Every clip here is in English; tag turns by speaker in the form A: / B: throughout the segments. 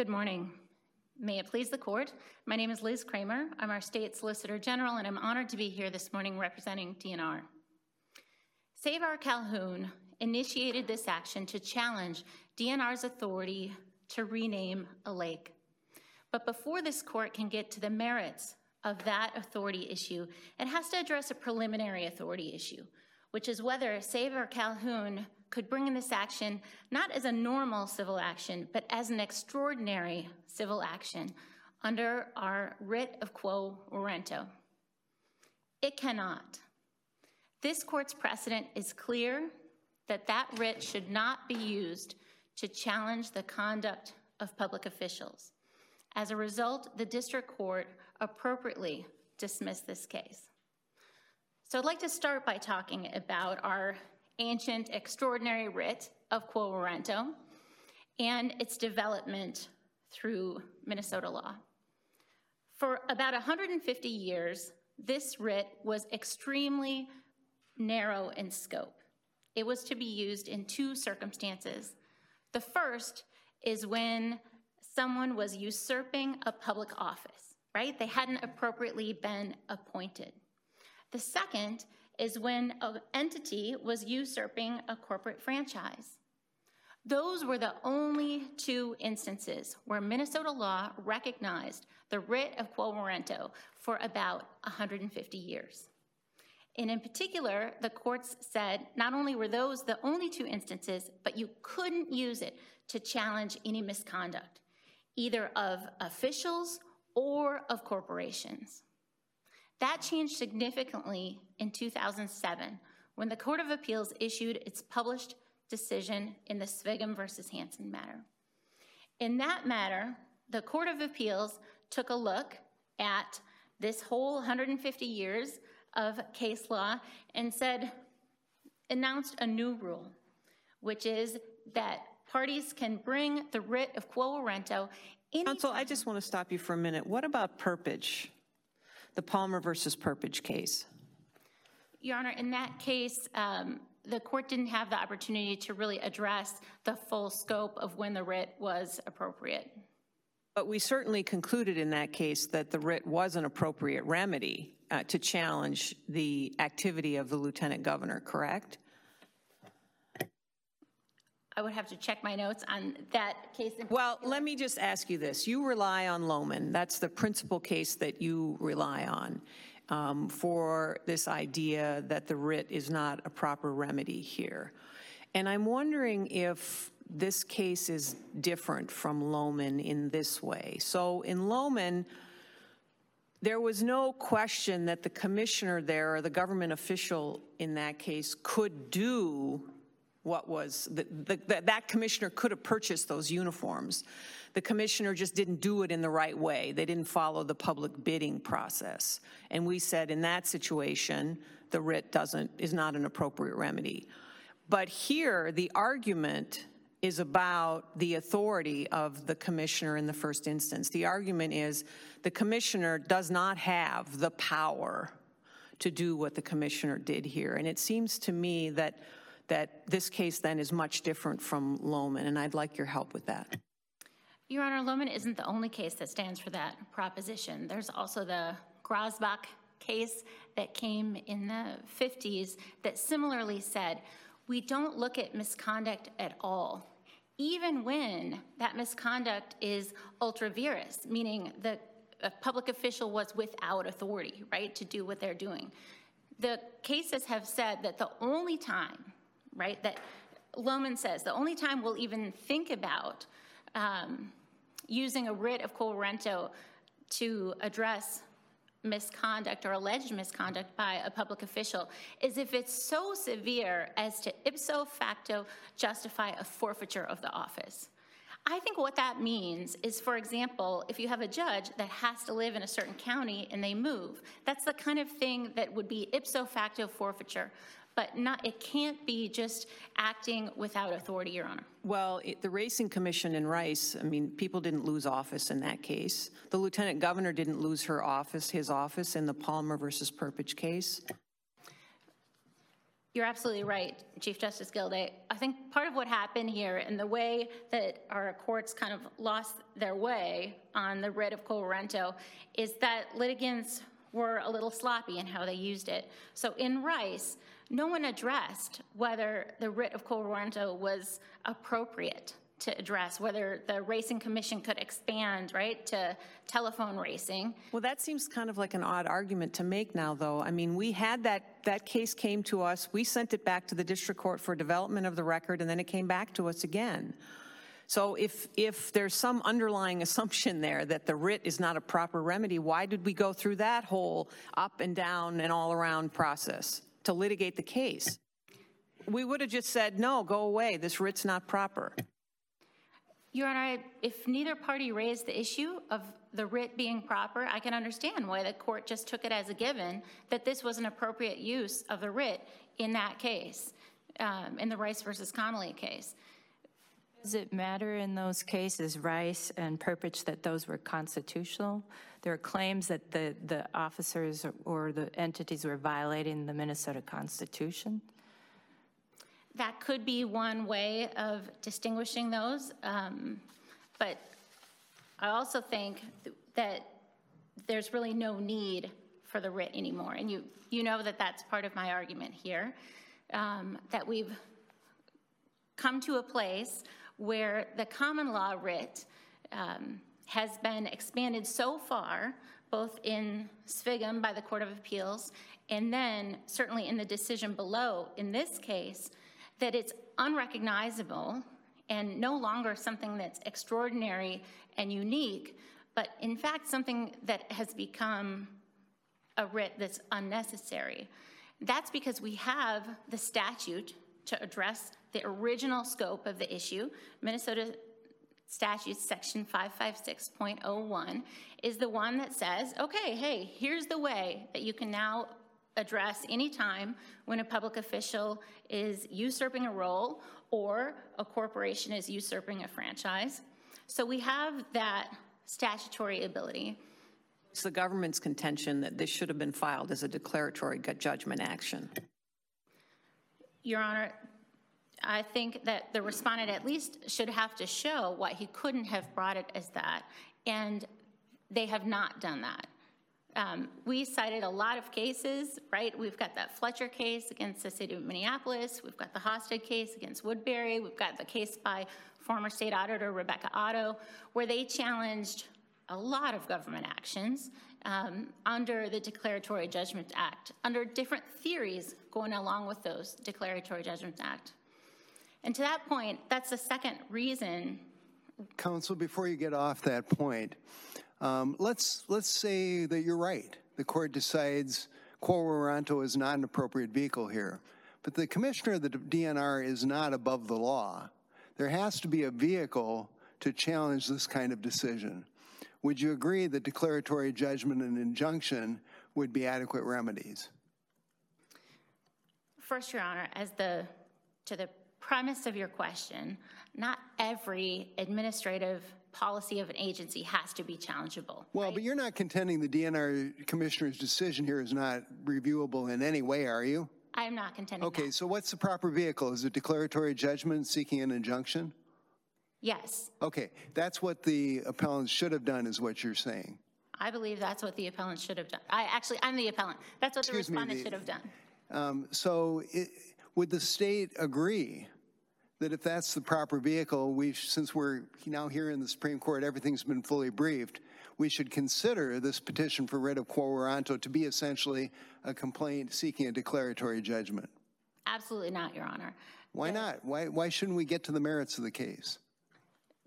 A: Good morning. May it please the court. My name is Liz Kramer. I'm our state solicitor general, and I'm honored to be here this morning representing DNR. Save Our Calhoun initiated this action to challenge DNR's authority to rename a lake. But before this court can get to the merits of that authority issue, it has to address a preliminary authority issue, which is whether Save Our Calhoun could bring in this action not as a normal civil action, but as an extraordinary civil action under our writ of quo warranto. It cannot. This court's precedent is clear that that writ should not be used to challenge the conduct of public officials. As a result, the district court appropriately dismissed this case. So I'd like to start by talking about our ancient extraordinary writ of quo warranto and its development through Minnesota law. For about 150 years, this writ was extremely narrow in scope. It was to be used in two circumstances. The first is when someone was usurping a public office, right? They hadn't appropriately been appointed. The second is when an entity was usurping a corporate franchise. Those were the only two instances where Minnesota law recognized the writ of quo warranto for about 150 years. And in particular, the courts said not only were those the only two instances, but you couldn't use it to challenge any misconduct, either of officials or of corporations. That changed significantly in 2007 when the Court of Appeals issued its published decision in the Sviggum versus Hanson matter. In that matter, the Court of Appeals took a look at this whole 150 years of case law and said, announced a new rule, which is that parties can bring the writ of quo warranto.
B: Counsel, I just want to stop you for a minute. What about Perpich? The Palmer versus Perpich case?
A: Your Honor, in that case, um, the court didn't have the opportunity to really address the full scope of when the writ was appropriate.
B: But we certainly concluded in that case that the writ was an appropriate remedy uh, to challenge the activity of the lieutenant governor, correct?
A: I would have to check my notes on that case.
B: well, let me just ask you this. You rely on Lohman. That's the principal case that you rely on um, for this idea that the writ is not a proper remedy here. And I'm wondering if this case is different from Lohman in this way. So in Lohman, there was no question that the commissioner there or the government official in that case could do what was, the, the, that commissioner could have purchased those uniforms. The commissioner just didn't do it in the right way. They didn't follow the public bidding process. And we said in that situation, the writ doesn't, is not an appropriate remedy. But here, the argument is about the authority of the commissioner in the first instance. The argument is the commissioner does not have the power to do what the commissioner did here. And it seems to me that that this case then is much different from Lohman, and I'd like your help with that.
A: Your Honor, Lohman isn't the only case that stands for that proposition. There's also the Grosbach case that came in the 50s that similarly said, we don't look at misconduct at all, even when that misconduct is ultra vires, meaning the public official was without authority, right, to do what they're doing. The cases have said that the only time right? That Lohman says the only time we'll even think about um, using a writ of quo to address misconduct or alleged misconduct by a public official is if it's so severe as to ipso facto justify a forfeiture of the office. I think what that means is, for example, if you have a judge that has to live in a certain county and they move, that's the kind of thing that would be ipso facto forfeiture but not, it can't be just acting without authority, Your Honor.
B: Well, it, the Racing Commission in Rice, I mean, people didn't lose office in that case. The lieutenant governor didn't lose her office, his office in the Palmer versus Perpich case.
A: You're absolutely right, Chief Justice Gildea. I think part of what happened here and the way that our courts kind of lost their way on the writ of quo warranto is that litigants were a little sloppy in how they used it. So in Rice, no one addressed whether the writ of quo warranto was appropriate to address whether the racing commission could expand, right, to telephone racing.
B: Well, that seems kind of like an odd argument to make now, though. I mean, we had that, that case came to us, we sent it back to the district court for development of the record, and then it came back to us again. So if, if there's some underlying assumption there that the writ is not a proper remedy, why did we go through that whole up and down and all around process to litigate the case? We would have just said, no, go away, this writ's not proper.
A: Your Honor, if neither party raised the issue of the writ being proper, I can understand why the court just took it as a given that this was an appropriate use of the writ in that case, um, in the Rice versus Connolly case.
C: Does it matter in those cases, Rice and Perpich, that those were constitutional? There are claims that the, the officers or the entities were violating the Minnesota Constitution.
A: That could be one way of distinguishing those, um, but I also think th- that there's really no need for the writ anymore. And you, you know that that's part of my argument here, um, that we've come to a place where the common law writ um, has been expanded so far, both in Sviggum by the Court of Appeals, and then certainly in the decision below, in this case, that it's unrecognizable and no longer something that's extraordinary and unique, but in fact something that has become a writ that's unnecessary. That's because we have the statute to address the original scope of the issue. Minnesota statute section 556.01 is the one that says, okay, hey, here's the way that you can now address any time when a public official is usurping a role or a corporation is usurping a franchise. So we have that statutory ability.
B: It's the government's contention that this should have been filed as a declaratory judgment action.
A: Your Honor, I think that the respondent at least should have to show why he couldn't have brought it as that, and they have not done that. Um, we cited a lot of cases, right? We've got that Fletcher case against the city of Minneapolis. We've got the Hosted case against Woodbury. We've got the case by former state auditor Rebecca Otto, where they challenged a lot of government actions um, under the Declaratory Judgment Act, under different theories going along with those Declaratory Judgment Act. And to that point, that's the second reason.
D: Counsel, before you get off that point, um, let's, let's say that you're right. The court decides quo warranto is not an appropriate vehicle here. But the commissioner of the DNR is not above the law. There has to be a vehicle to challenge this kind of decision. Would you agree that declaratory judgment and injunction would be adequate remedies?
A: First, Your Honor, as the to the premise of your question, not every administrative policy of an agency has to be challengeable.
D: Well,
A: right?
D: but you're not contending the DNR commissioner's decision here is not reviewable in any way, are you?
A: I am not contending
D: Okay,
A: that.
D: so what's the proper vehicle? Is it declaratory judgment seeking an injunction?
A: Yes,
D: Okay, that's what the appellants should have done, is what you're saying.
A: I believe that's what the appellant should have done. I actually, I'm the appellant. That's what the
D: Excuse me,
A: respondent
D: the-
A: should have done.
D: Um, so, it, would the state agree that if that's the proper vehicle, we, since we're now here in the Supreme Court, everything's been fully briefed, we should consider this petition for writ of quo warranto to be essentially a complaint seeking a declaratory judgment?
A: Absolutely not, Your Honor.
D: Why not? Why, why shouldn't we get to the merits of the case?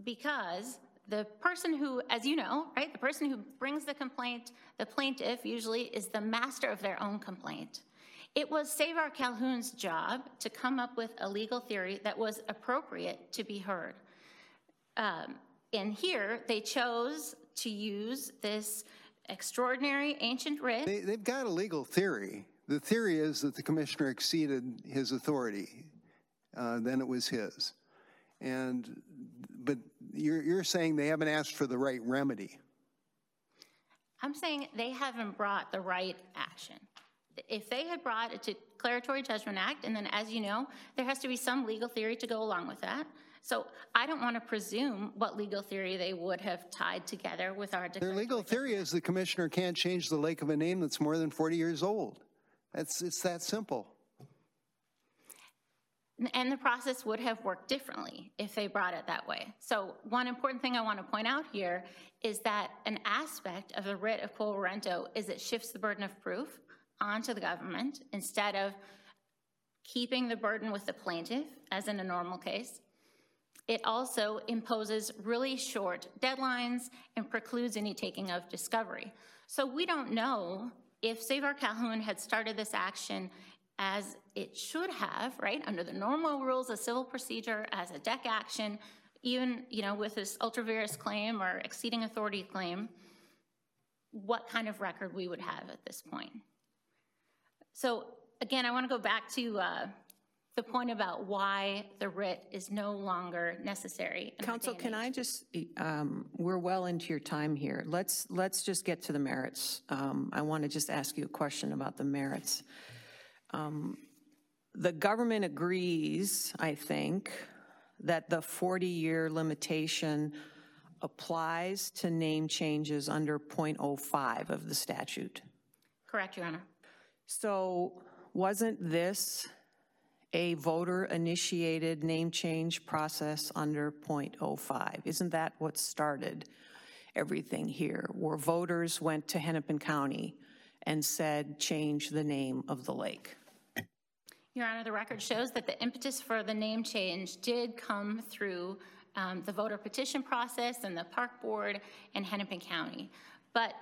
A: Because the person who, as you know, right, the person who brings the complaint, the plaintiff usually is the master of their own complaint. It was Save Our Calhoun's job to come up with a legal theory that was appropriate to be heard. Um, and here they chose to use this extraordinary ancient writ.
D: They, they've got a legal theory. The theory is that the commissioner exceeded his authority, uh, then it was his. And, but you're, you're saying they haven't asked for the right remedy.
A: I'm saying they haven't brought the right action. If they had brought a Declaratory Judgment Act, and then as you know, there has to be some legal theory to go along with that. So I don't want to presume what legal theory they would have tied together with our
D: Their legal theory is the commissioner can't change the lake of a name that's more than 40 years old. That's, it's that simple.
A: And the process would have worked differently if they brought it that way. So one important thing I want to point out here is that an aspect of the writ of quo warranto is it shifts the burden of proof onto the government instead of keeping the burden with the plaintiff, as in a normal case. It also imposes really short deadlines and precludes any taking of discovery. So we don't know if Save Our Calhoun had started this action as it should have, right, under the normal rules of civil procedure as a deck action, even, you know, with this ultra vires claim or exceeding authority claim, what kind of record we would have at this point. So again, I want to go back to uh, the point about why the writ is no longer necessary.
B: Counsel, can. I just, um, we're well into your time here. Let's, let's just get to the merits. Um, I want to just ask you a question about the merits. Um, The government agrees, I think, that the 40-year limitation applies to name changes under .05 of the statute.
A: Correct, Your Honor.
B: So wasn't this a voter-initiated name change process under .05? Isn't that what started everything here, where voters went to Hennepin County and said, change the name of the lake?
A: Your Honor, the record shows that the impetus for the name change did come through um, the voter petition process and the park board and Hennepin County. But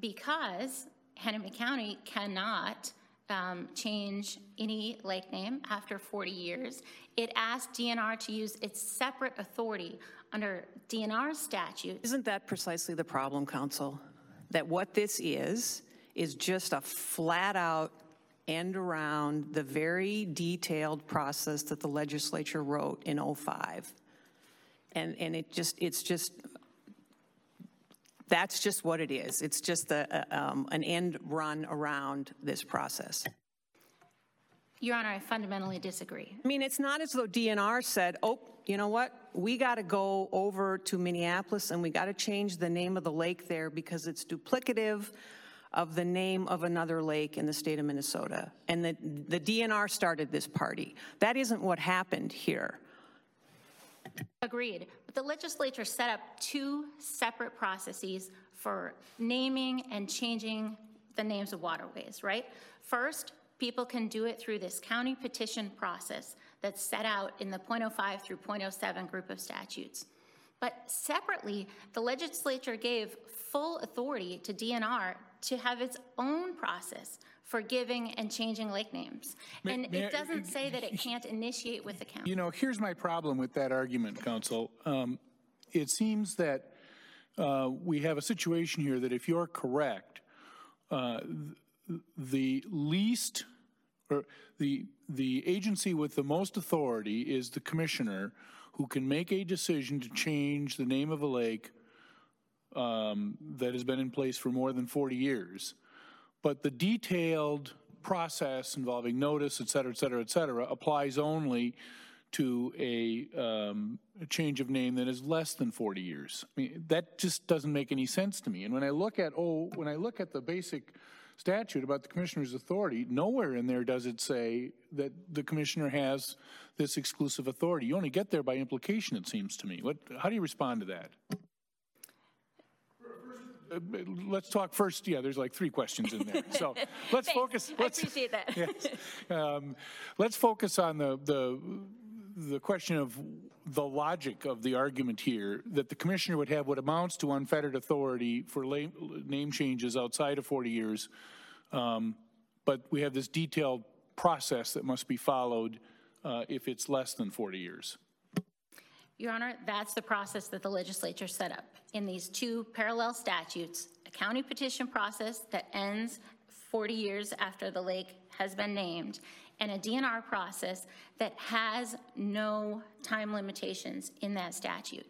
A: because Hennepin County cannot um, change any lake name after 40 years, it asked DNR to use its separate authority under DNR statute
B: Isn't that precisely the problem, counsel? That what this is, is just a flat-out end around the very detailed process that the legislature wrote in '05. And, and it just, it's just, that's just what it is. It's just a, a, um, an end run around this process.
A: Your Honor, I fundamentally disagree.
B: I mean, it's not as though DNR said, oh, you know what? We got to go over to Minneapolis and we got to change the name of the lake there because it's duplicative of the name of another lake in the state of Minnesota. And the, the DNR started this party. That isn't what happened here.
A: Agreed. But the legislature set up two separate processes for naming and changing the names of waterways, right? First, people can do it through this county petition process that's set out in the .05 through .07 group of statutes. But separately, the legislature gave full authority to DNR to have its own process for giving and changing lake names. And
E: may
A: it doesn't say that it can't initiate with the county.
E: You know, here's my problem with that argument, Counsel. Um, It seems that uh, we have a situation here that if you're correct, uh, th- the least, or the, the agency with the most authority is the commissioner who can make a decision to change the name of a lake um, that has been in place for more than 40 years. But the detailed process involving notice, et cetera, et cetera, et cetera, applies only to a, um, a change of name that is less than 40 years. I mean, that just doesn't make any sense to me. And when I look at, oh, when I look at the basic statute about the commissioner's authority, nowhere in there does it say that the commissioner has this exclusive authority. You only get there by implication, it seems to me. What, how do you respond to that? Let's talk first, yeah, there's like three questions in there. So let's focus. Let's-
A: appreciate that.
E: Yes. Um, Let's focus on the, the, the question of the logic of the argument here, that the commissioner would have what amounts to unfettered authority for la- name changes outside of 40 years. Um, But we have this detailed process that must be followed uh, if it's less than 40 years.
A: Your Honor, that's the process that the legislature set up in these two parallel statutes, a county petition process that ends 40 years after the lake has been named, and a DNR process that has no time limitations in that statute.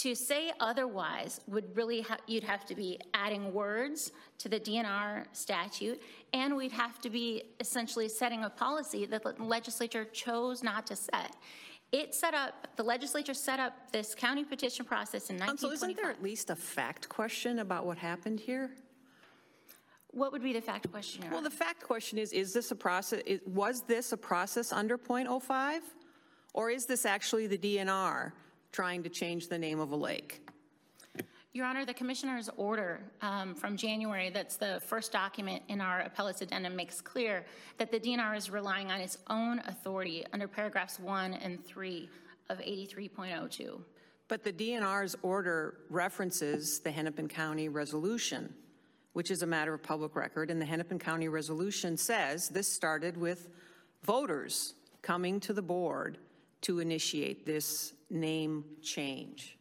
A: To say otherwise would really, ha- you'd have to be adding words to the DNR statute, and we'd have to be essentially setting a policy that the legislature chose not to set. It set up, the legislature set up this county petition process in
B: Counsel, isn't there at least a fact question about what happened here?
A: What would be the fact question,
B: Well, the fact question is, is this a process, is- was this a process under .05? Or is this actually the DNR trying to change the name of a lake?
A: Your Honor, the Commissioner's order um, from January, that's the first document in our appellate's addendum, makes clear that the DNR is relying on its own authority under paragraphs 1 and 3 of 83.02.
B: But the DNR's order references the Hennepin County Resolution, which is a matter of public record, and the Hennepin County Resolution says this started with voters coming to the board to initiate this name change.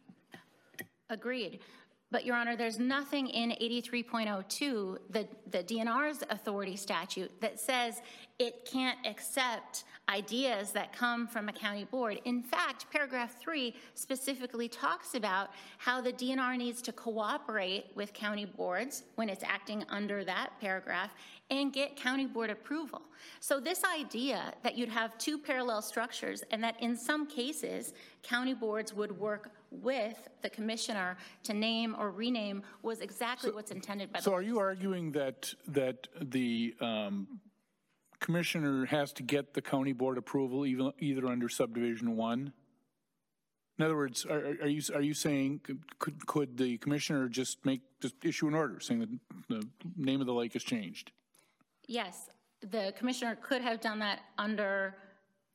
A: Agreed. But, Your Honor, there's nothing in 83.02, the, the DNR's authority statute, that says it can't accept ideas that come from a county board. In fact, paragraph three specifically talks about how the DNR needs to cooperate with county boards when it's acting under that paragraph and get county board approval. So this idea that you'd have two parallel structures and that in some cases, county boards would work with the commissioner to name or rename was exactly what's intended by the
E: So are you arguing that, that the um, commissioner has to get the county board approval even, either under subdivision one? In other words, are, are you, are you saying, could, could the commissioner just make, just issue an order saying that the name of the lake has changed?
A: Yes, the commissioner could have done that under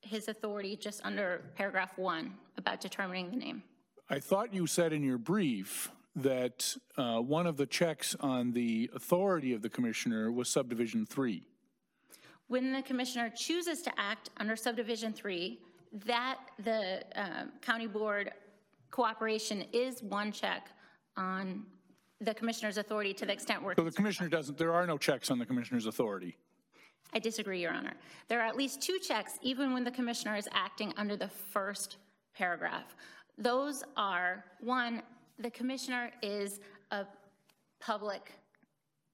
A: his authority, just under paragraph one about determining the name.
E: I thought you said in your brief that uh, one of the checks on the authority of the commissioner was subdivision three.
A: When the commissioner chooses to act under subdivision three, that the um, county board cooperation is one check on the commissioner's authority to the extent we're
E: So the commissioner doesn't, there are no checks on the commissioner's authority.
A: I disagree, Your Honor. There are at least two checks, even when the commissioner is acting under the first paragraph. Those are, one, the commissioner is a public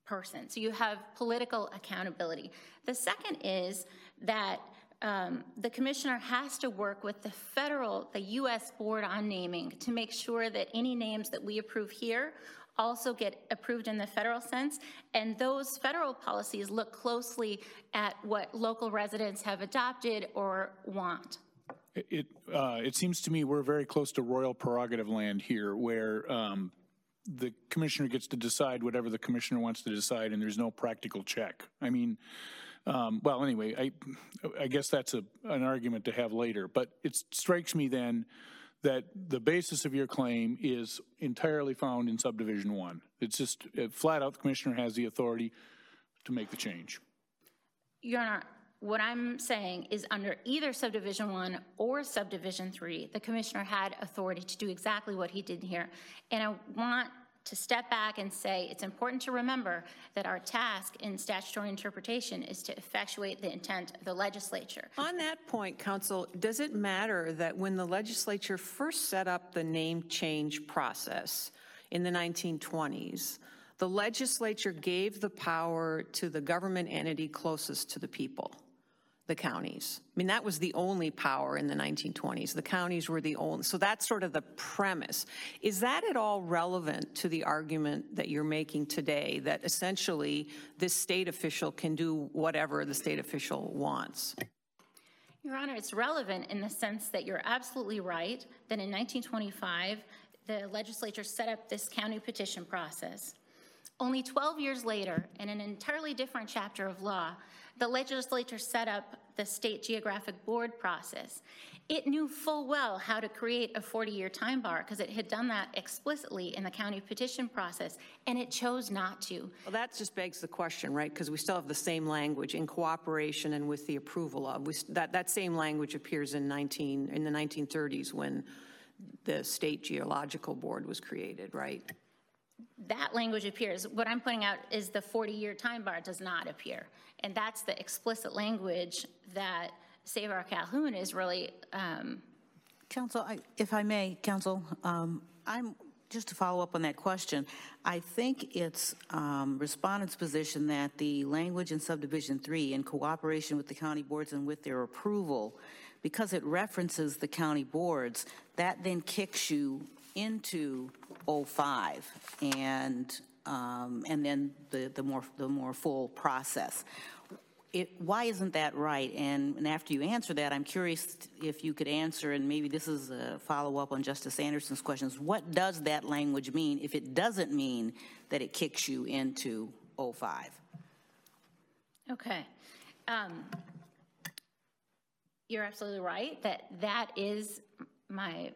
A: person, so you have political accountability. The second is that um, the commissioner has to work with the federal, the U.S. Board on Naming to make sure that any names that we approve here also get approved in the federal sense, and those federal policies look closely at what local residents have adopted or want.
E: It, uh, it seems to me we're very close to royal prerogative land here, where um, the commissioner gets to decide whatever the commissioner wants to decide, and there's no practical check. I mean, um, well, anyway, I, I guess that's a, an argument to have later. But it strikes me then that the basis of your claim is entirely found in subdivision one. It's just uh, flat out the commissioner has the authority to make the change.
A: Your Honor, what I'm saying is under either subdivision one or subdivision three, the commissioner had authority to do exactly what he did here. And I want to step back and say it's important to remember that our task in statutory interpretation is to effectuate the intent of the legislature.
B: On that point, counsel, does it matter that when the legislature first set up the name change process in the 1920s, the legislature gave the power to the government entity closest to the people, the counties? I mean, that was the only power in the 1920s. The counties were the only, so that's sort of the premise. Is that at all relevant to the argument that you're making today, that essentially this state official can do whatever the state official wants?
A: Your Honor, it's relevant in the sense that you're absolutely right that in 1925, the legislature set up this county petition process. Only 12 years later, in an entirely different chapter of law, the legislature set up the state geographic board process. It knew full well how to create a 40-year time bar because it had done that explicitly in the county petition process, and it chose not to.
B: Well, that just begs the question, right? Because we still have the same language in cooperation and with the approval of. We, that, that same language appears in 19, in the 1930s when the State Geological Board was created, right?
A: That language appears. What I'm pointing out is the 40-year time bar does not appear. And that's the explicit language that Save Our Calhoun is really um,
F: Counsel, I- if I may, Counsel, um, I'm, just to follow up on that question, I think it's um, respondent's position that the language in subdivision three, in cooperation with the county boards and with their approval, because it references the county boards, that then kicks you into 05 and, um, and then the, the more, the more full process it, why isn't that right? And, and after you answer that, I'm curious if you could answer, and maybe this is a follow up on Justice Anderson's questions. What does that language mean if it doesn't mean that it kicks you into 05?
A: Okay. Um, You're absolutely right that that is my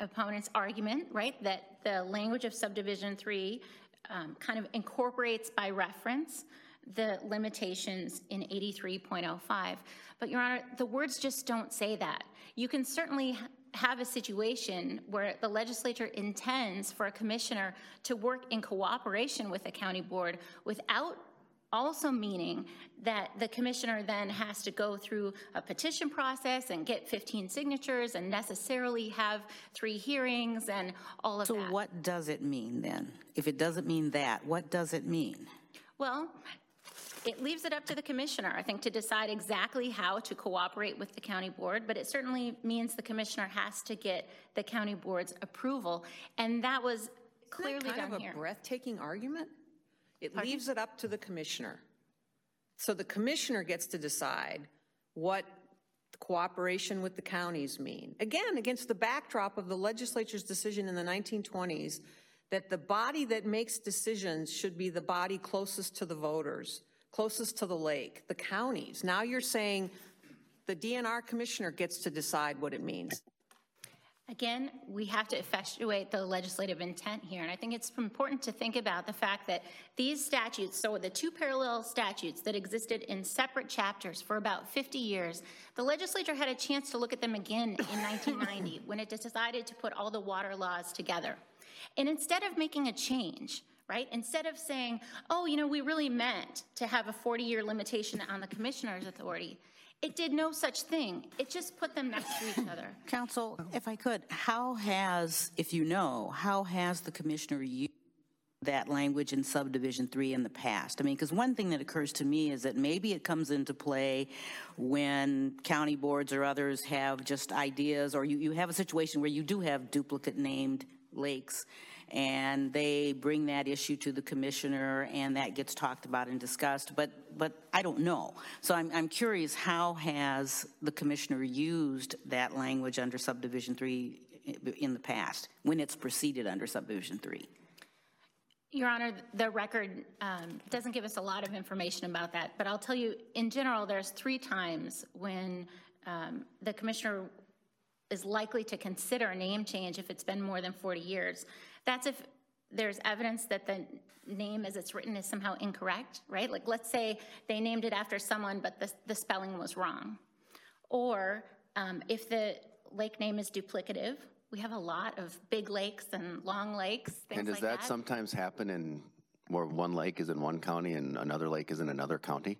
A: opponent's argument, right? That the language of subdivision three um, kind of incorporates by reference the limitations in 83.05. But Your Honor, the words just don't say that. You can certainly have a situation where the legislature intends for a commissioner to work in cooperation with a county board without also meaning that the commissioner then has to go through a petition process and get 15 signatures and necessarily have three hearings and all of
F: So,
A: that.
F: So what does it mean then? If it doesn't mean that, what does it mean?
A: Well, it leaves it up to the commissioner, I think, to decide exactly how to cooperate with the county board, but it certainly means the commissioner has to get the county board's approval, and that was clearly
B: Isn't that kind
A: here.
B: of a breathtaking argument? It leaves it up to the commissioner. So the commissioner gets to decide what cooperation with the counties mean. Again, against the backdrop of the legislature's decision in the 1920s that the body that makes decisions should be the body closest to the voters, closest to the lake, the counties. Now you're saying the DNR commissioner gets to decide what it means.
A: Again, we have to effectuate the legislative intent here, and I think it's important to think about the fact that these statutes, so the two parallel statutes that existed in separate chapters for about 50 years, the legislature had a chance to look at them again in 1990 when it decided to put all the water laws together. And instead of making a change, right, instead of saying, oh, you know, we really meant to have a 40-year limitation on the commissioner's authority, it did no such thing. It just put them next to each other.
F: Counsel, if I could, how has, if you know, how has the commissioner used that language in subdivision three in the past? I mean, because one thing that occurs to me is that maybe it comes into play when county boards or others have just ideas, or you, you have a situation where you do have duplicate named lakes, and they bring that issue to the commissioner, and that gets talked about and discussed, but, but I don't know. So I'm, I'm curious, how has the commissioner used that language under subdivision three in the past, when it's proceeded under subdivision three?
A: Your Honor, the record um, doesn't give us a lot of information about that, but I'll tell you, in general, there's three times when um, the commissioner is likely to consider a name change if it's been more than 40 years. That's if there's evidence that the name as it's written is somehow incorrect, right? Like, let's say they named it after someone, but the, the spelling was wrong. Or um, if the lake name is duplicative, we have a lot of big lakes and long lakes,
G: And does
A: like
G: that sometimes happen in, where one lake is in one county and another lake is in another county?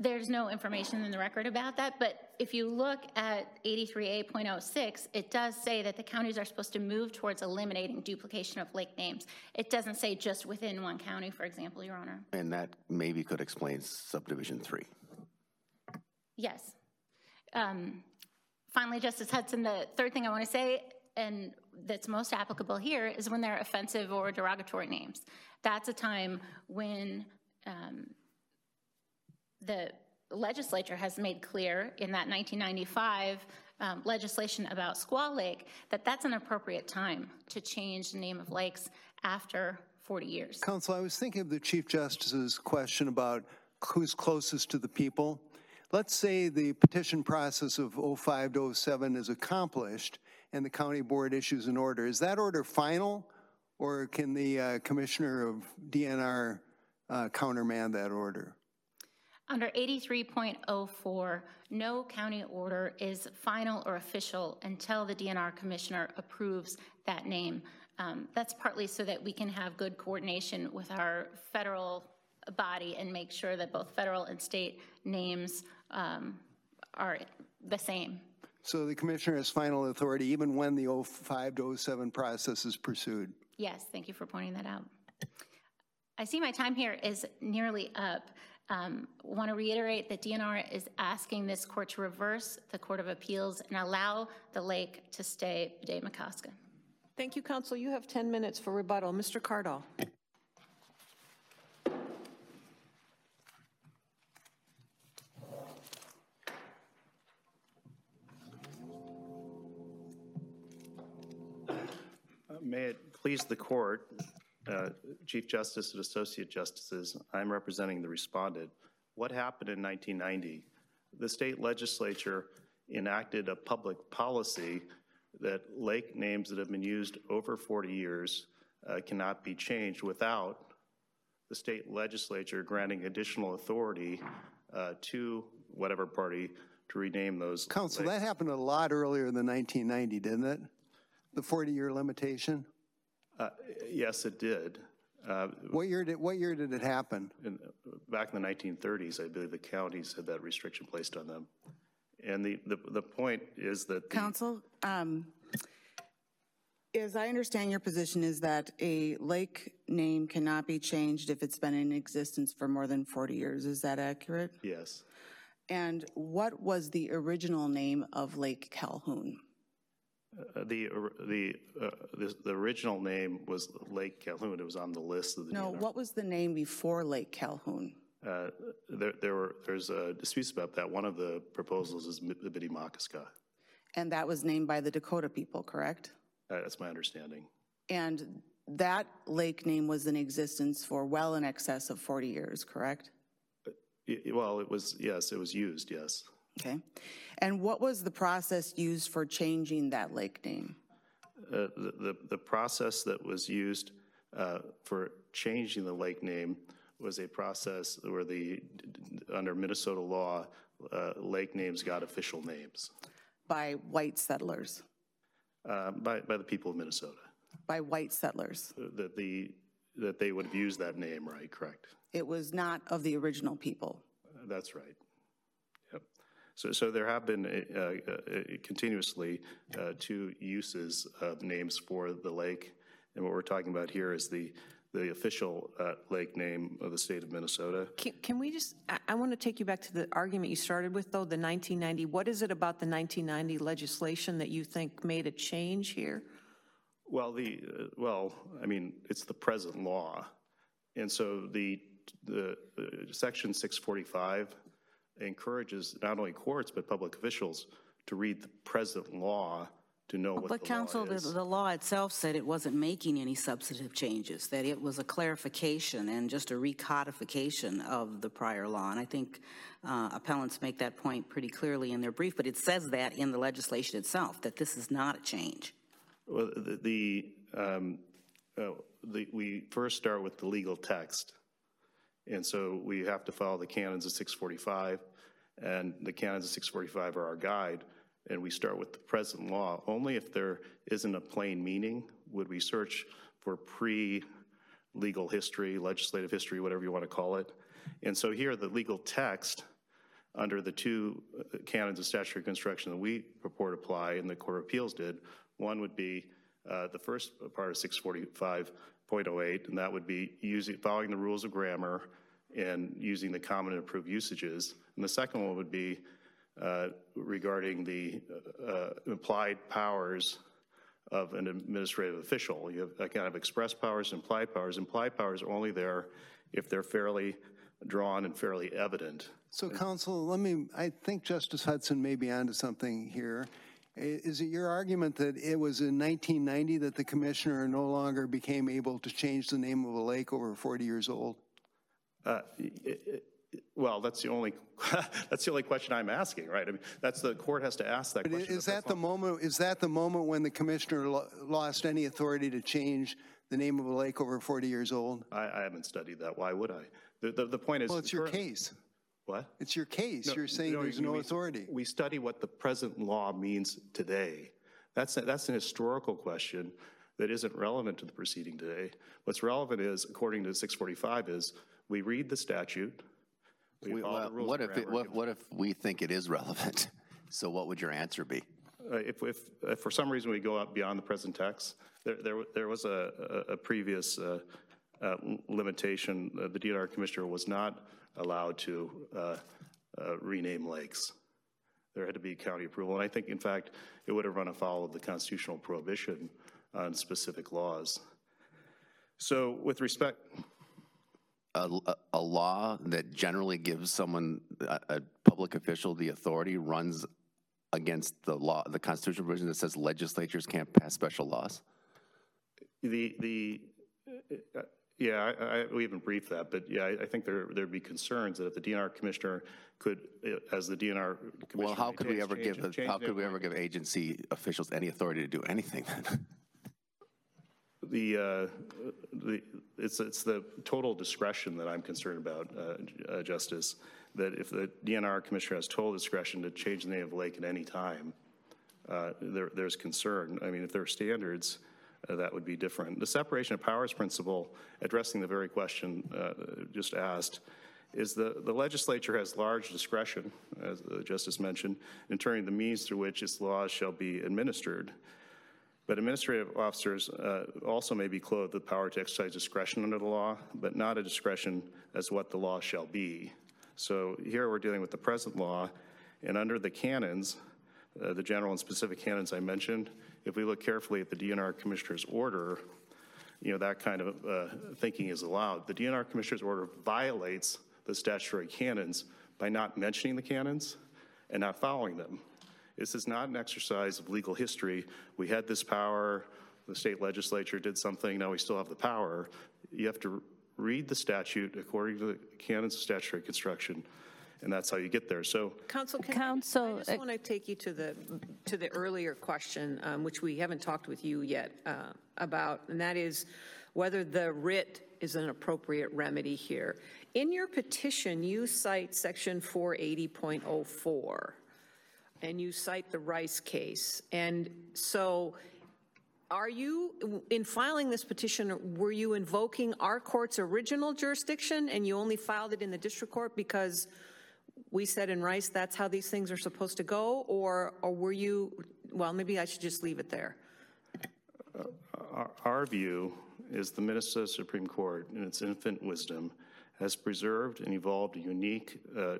A: There's no information in the record about that, but if you look at 83A.06, it does say that the counties are supposed to move towards eliminating duplication of lake names. It doesn't say just within one county, for example, Your Honor.
G: And that maybe could explain subdivision three.
A: Yes. Um, Finally, Justice Hudson, the third thing I want to say, and that's most applicable here, is when they're offensive or derogatory names. That's a time when um, the legislature has made clear in that 1995 um, legislation about Squaw Lake that that's an appropriate time to change the name of lakes after 40 years.
D: Counsel, I was thinking of the Chief Justice's question about who's closest to the people. Let's say the petition process of 05 to 07 is accomplished and the county board issues an order. Is that order final or can the uh, commissioner of DNR uh, countermand that order?
A: Under 83.04, no county order is final or official until the DNR commissioner approves that name. Um, That's partly so that we can have good coordination with our federal body and make sure that both federal and state names um, are the same.
D: So the commissioner has final authority even when the 05 to 07 process is pursued?
A: Yes, thank you for pointing that out. I see my time here is nearly up. Um, Want to reiterate that DNR is asking this court to reverse the Court of Appeals and allow the lake to stay Bde Maka Ska.
B: Thank you, counsel. You have 10 minutes for rebuttal. Mr. Kaardal.
H: May it please the court, uh, Chief Justice and Associate Justices, I'm representing the respondent. What happened in 1990? The state legislature enacted a public policy that lake names that have been used over 40 years uh, cannot be changed without the state legislature granting additional authority uh, to whatever party to rename those.
D: Counsel,
H: lakes.
D: that happened a lot earlier than 1990, didn't it? The 40-year limitation?
H: Uh, Yes, it did. Uh,
D: What year did, what year did it happen?
H: in, back in the 1930s, I believe the counties had that restriction placed on them. And the, the, the point is that the,
I: Counsel, um, as I understand your position is that a lake name cannot be changed if it's been in existence for more than 40 years. Is that accurate?
H: yes,
I: And what was the original name of Lake Calhoun?
H: Uh, the, the, uh, the, the original name was Lake Calhoun. It was on the list of the.
I: No,
H: DNR.
I: what was the name before Lake Calhoun?
H: Uh, There, there were, there's uh, disputes about that. One of the proposals is the Bde Maka Ska.
I: And that was named by the Dakota people, correct?
H: Uh, That's my understanding.
I: And that lake name was in existence for well in excess of 40 years, correct?
H: Well, it was, yes, it was used, yes.
I: Okay. And what was the process used for changing that lake name?
H: Uh, The, the, the process that was used uh, for changing the lake name was a process where the, under Minnesota law, uh, lake names got official names
I: By white settlers?
H: uh, by, by the people of Minnesota.
I: By white settlers?
H: That the, that they would have used that name, right, correct?
I: It was not of the original people.
H: That's right. So, so there have been uh, uh, continuously uh, two uses of names for the lake. And what we're talking about here is the, the official uh, lake name of the state of Minnesota.
B: Can, can we just, I, I want to take you back to the argument you started with, though, the 1990. What is it about the 1990 legislation that you think made a change here?
H: Well, the, uh, well, I mean, it's the present law. And so the, the, uh, section 645 encourages not only courts, but public officials to read the present law to know what
F: But
H: the law
F: counsel, the,
H: is.
F: the law itself said it wasn't making any substantive changes, that it was a clarification and just a recodification of the prior law. And I think uh, appellants make that point pretty clearly in their brief, but it says that in the legislation itself, that this is not a change.
H: Well, the, the, um, uh, the, we first start with the legal text. And so we have to follow the canons of 645, and the canons of 645 are our guide. And we start with the present law. Only if there isn't a plain meaning would we search for pre-legal history, legislative history, whatever you want to call it. And so here, the legal text under the two uh, canons of statutory construction that we purport apply and the Court of Appeals did, one would be uh, the first part of 645.08, and that would be using, following the rules of grammar and using the common and approved usages. And the second one would be uh, regarding the uh, implied powers of an administrative official. You have kind of express powers, implied powers. Implied powers are only there if they're fairly drawn and fairly evident.
D: So counsel, let me, I think Justice Hudson may be onto something here. Is it your argument that it was in 1990 that the commissioner no longer became able to change the name of a lake over 40 years old?
H: Uh, Well, that's the only, that's the only question I'm asking, right? I mean, that's, the court has to ask that
D: But
H: question.
D: is that the moment, is that the moment when the commissioner lo- lost any authority to change the name of a lake over 40 years old?
H: I, I haven't studied that. Why would I? The, the, the point is.
D: Well, it's your case.
H: What?
D: It's your case. You're saying
H: No,
D: there's no
H: we-
D: authority.
H: We study what the present law means today. That's, a- that's an historical question that isn't relevant to the proceeding today. What's relevant is, according to 645, is we read the statute, we
G: We- well,
H: the
G: What if, it- what what if we think it is relevant? So what would your answer be?
H: Uh, If, if, if for some reason we go out beyond the present text, there, there, there was a, a a previous uh, uh, limitation. Uh, The DNR commissioner was not allowed to uh, uh, rename lakes. There had to be county approval. And I think, in fact, it would have run afoul of the constitutional prohibition on specific laws. So with respect,
G: A, a- law that generally gives someone, a, a public official, the authority runs against the law, the constitutional provision that says legislatures can't pass special laws?
H: the, the, uh, yeah, I, I, we haven't briefed that, but yeah, I, I think there, there'd be concerns that if the DNR commissioner could, uh, as the DNR commissioner.
G: Well, how could we ever
H: change-
G: give,
H: change
G: how could we ever give agency officials any authority to do anything then?
H: The, uh, the, it's, it's the total discretion that I'm concerned about, uh, uh, Justice, that if the DNR commissioner has total discretion to change the name of a lake at any time, uh, there, there's concern. I mean, if there are standards, uh, that would be different. The separation of powers principle, addressing the very question uh, just asked, is the, the legislature has large discretion, as the Justice mentioned, in determining the means through which its laws shall be administered. But administrative officers uh, also may be clothed with power to exercise discretion under the law, but not a discretion as what the law shall be. So here we're dealing with the present law, and under the canons, uh, the general and specific canons I mentioned, if we look carefully at the DNR Commissioner's order, you know, that kind of uh, thinking is allowed. The DNR Commissioner's order violates the statutory canons by not mentioning the canons and not following them. This is not an exercise of legal history. We had this power, the state legislature did something, now we still have the power. You have to read the statute according to the canons of statutory construction, and that's how you get there. So
B: Counsel, can
C: Counsel,
B: I just
C: uh,
B: want to take you to the, to the earlier question, um, which we haven't talked with you yet uh, about, and that is whether the writ is an appropriate remedy here. In your petition, you cite section 480.04, and you cite the Rice case. And so are you, in filing this petition, were you invoking our court's original jurisdiction, and you only filed it in the district court because we said in Rice that's how these things are supposed to go, or, or were you, well, maybe I should just leave it there.
H: our, our view is the Minnesota Supreme Court, in its infant wisdom, has preserved and evolved a unique uh,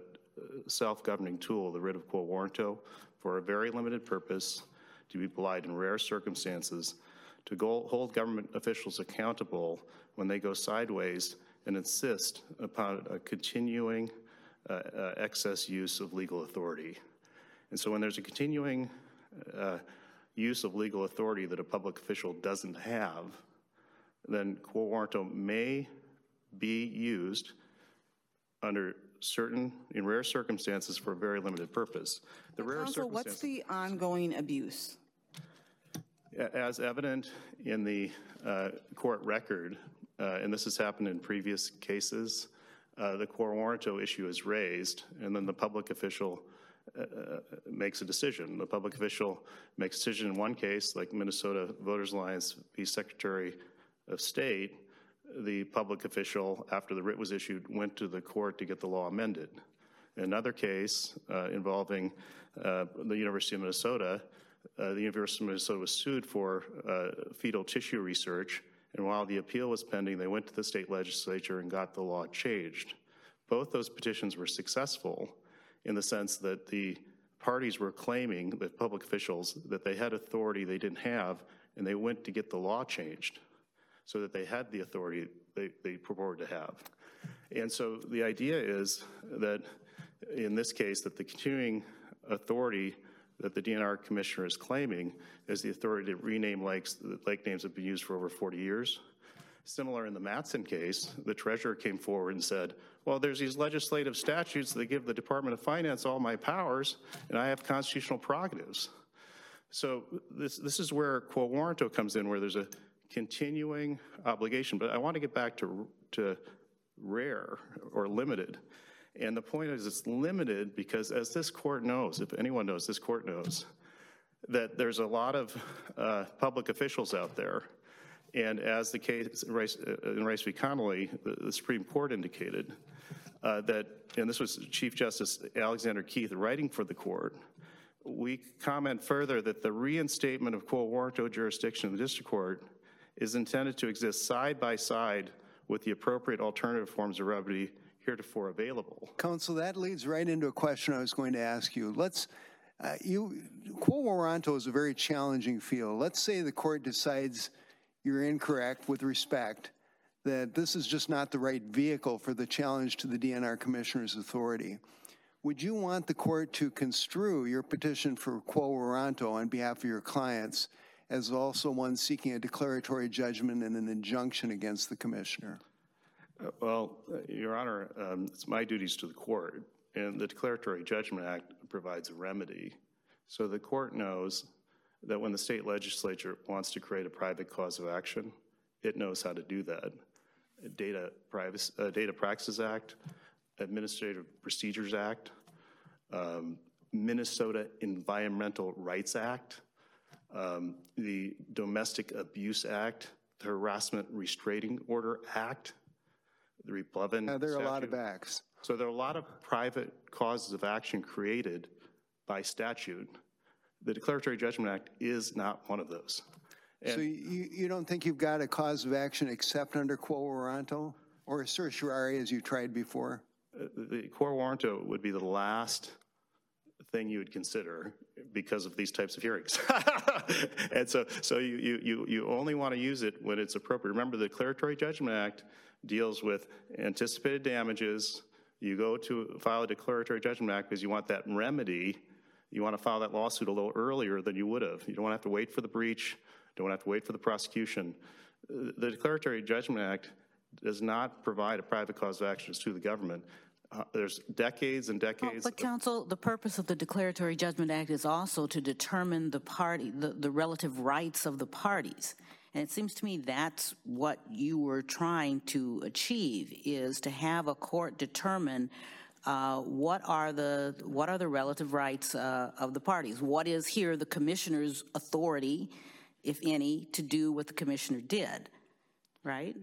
H: self-governing tool, the writ of quo warranto, for a very limited purpose, to be applied in rare circumstances, to go, hold government officials accountable when they go sideways and insist upon a continuing uh, uh, excess use of legal authority. And so when there's a continuing uh, use of legal authority that a public official doesn't have, then quo warranto may be used under certain, in rare circumstances, for a very limited purpose. The rare
I: Counsel, what's the ongoing abuse?
H: as evident in the uh, court record, uh, and this has happened in previous cases, uh, the quo warranto issue is raised, and then the public official uh, uh, makes a decision. The public official makes a decision in one case, like Minnesota Voters Alliance v. Secretary of State, the public official, after the writ was issued, went to the court to get the law amended. Another case uh, involving uh, the University of Minnesota, uh, the University of Minnesota was sued for uh, fetal tissue research, and while the appeal was pending, they went to the state legislature and got the law changed. Both those petitions were successful in the sense that the parties were claiming, the public officials, that they had authority they didn't have, and they went to get the law changed so that they had the authority they, they purported to have. And so the idea is that in this case, that the continuing authority that the DNR commissioner is claiming is the authority to rename lakes, that lake names have been used for over 40 years. Similar in the Mattson case, the treasurer came forward and said, well, there's these legislative statutes that give the Department of Finance all my powers, and I have constitutional prerogatives. So this, this is where quo warranto comes in, where there's a continuing obligation. But I want to get back to, to rare or limited. And the point is it's limited because as this court knows, if anyone knows, this court knows, that there's a lot of uh, public officials out there. And as the case in Rice, uh, in Rice v. Connolly, the, Supreme Court indicated uh, that, and this was Chief Justice Alexander Keith writing for the court, we comment further that the reinstatement of quo warranto jurisdiction in the district court is intended to exist side by side with the appropriate alternative forms of remedy heretofore available.
D: Counsel, that leads right into a question I was going to ask you. Let's, uh, you, quo warranto is a very challenging field. Let's say the court decides you're incorrect with respect, that this is just not the right vehicle for the challenge to the DNR commissioner's authority. Would you want the court to construe your petition for quo warranto on behalf of your clients as also one seeking a declaratory judgment and an injunction against the commissioner?
H: Uh, Well, Your Honor, um, it's my duties to the court, and the Declaratory Judgment Act provides a remedy. So the court knows that when the state legislature wants to create a private cause of action, it knows how to do that. Data Privacy, uh, Data Practices Act, Administrative Procedures Act, um, Minnesota Environmental Rights Act, um, the Domestic Abuse Act, the Harassment Restraining Order Act, the Replevin
D: Now, there are a lot of acts.
H: So there are a lot of private causes of action created by statute. The Declaratory Judgment Act is not one of those.
D: So you, you don't think you've got a cause of action except under quo warranto or a certiorari as you tried before?
H: Uh, The quo warranto would be the last thing you would consider because of these types of hearings. and so, so you, you, you, only want to use it when it's appropriate. Remember, the Declaratory Judgment Act deals with anticipated damages. You go to file a Declaratory Judgment Act because you want that remedy. You want to file that lawsuit a little earlier than you would have. You don't want to have to wait for the breach, don't want to have to wait for the prosecution. The Declaratory Judgment Act does not provide a private cause of actions to the government. Uh, There's decades and decades.
F: But counsel, the purpose of the Declaratory Judgment Act is also to determine the party, the, the relative rights of the parties. And it seems to me that's what you were trying to achieve, is to have a court determine uh, what are the, what are the relative rights uh, of the parties? What is here the commissioner's authority, if any, to do what the commissioner did, right?